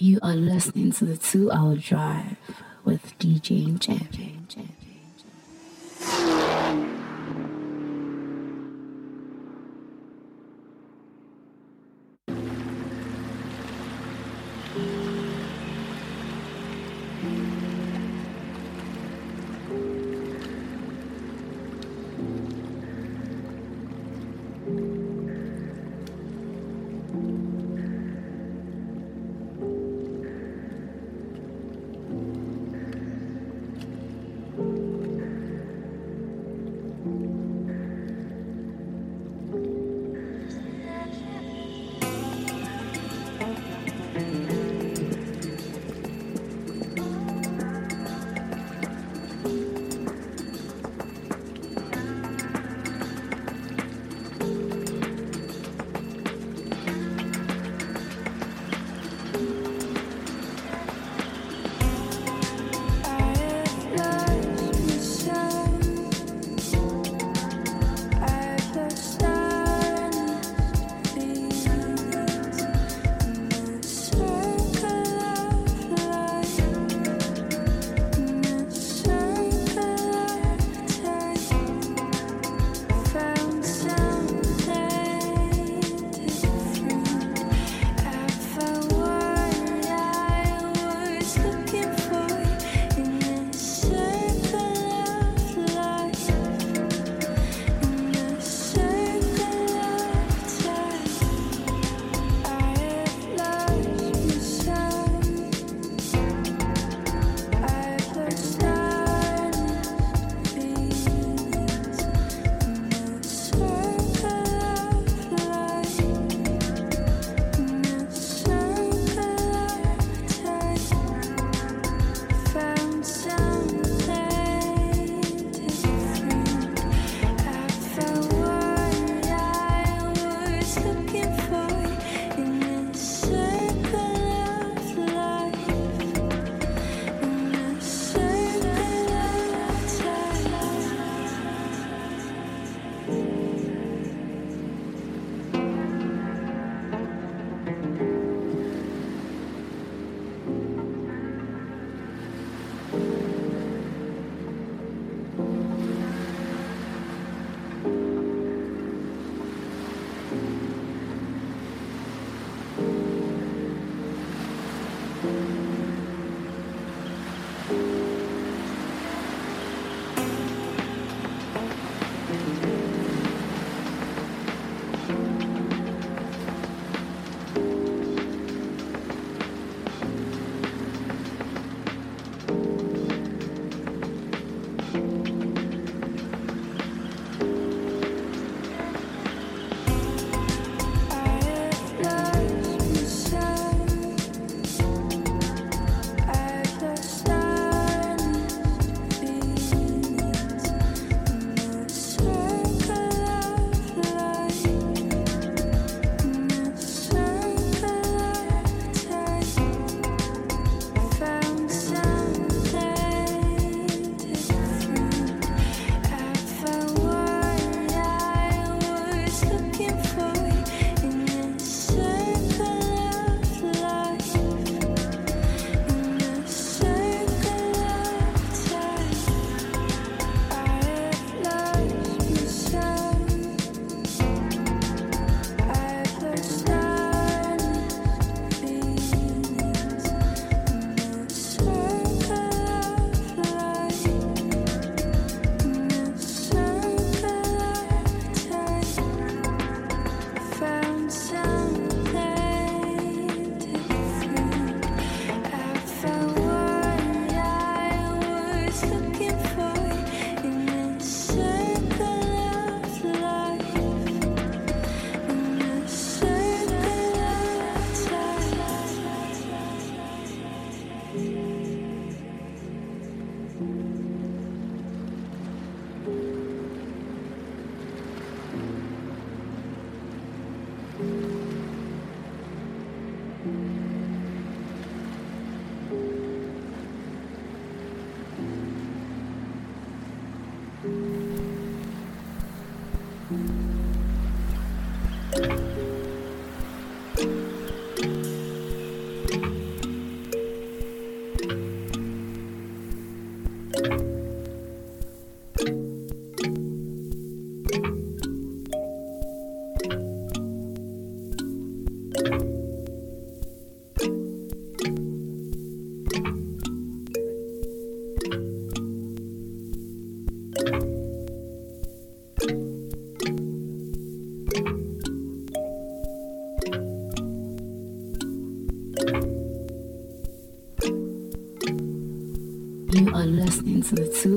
You are listening to the two hour drive with DJ Champion.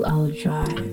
Hour Drive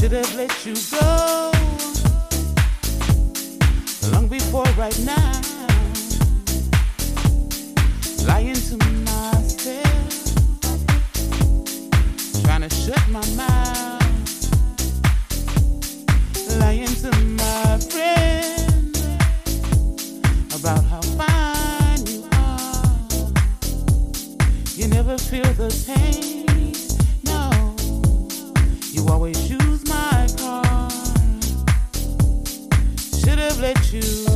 should have let you go long before right now. Lying to myself, trying to shut my mouth. Lying to my friend about how fine you are. You never feel the pain. to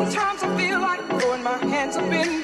Sometimes I feel like throwing my hands up in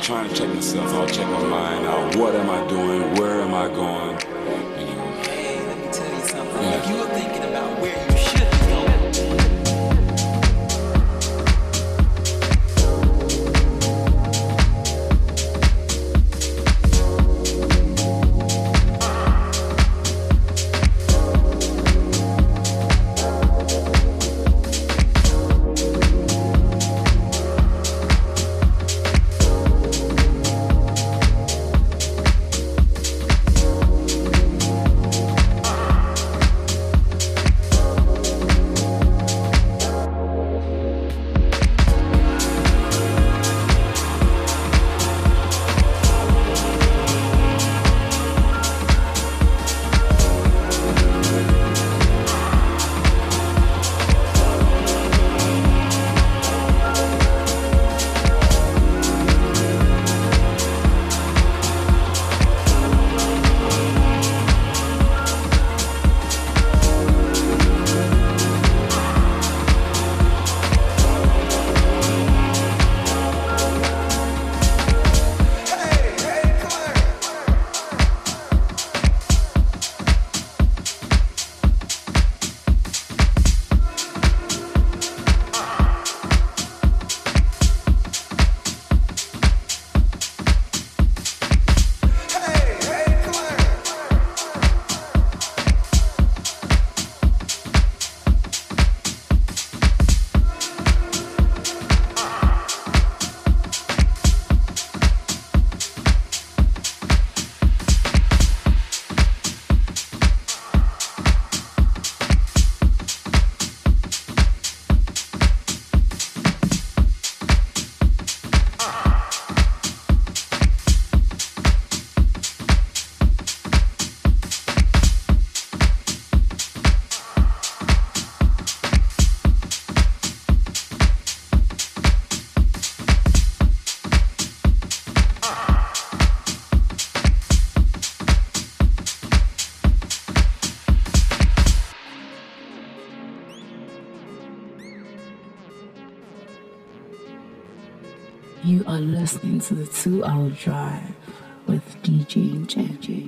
trying to check myself out. listening to the two hour drive with DJ Jack.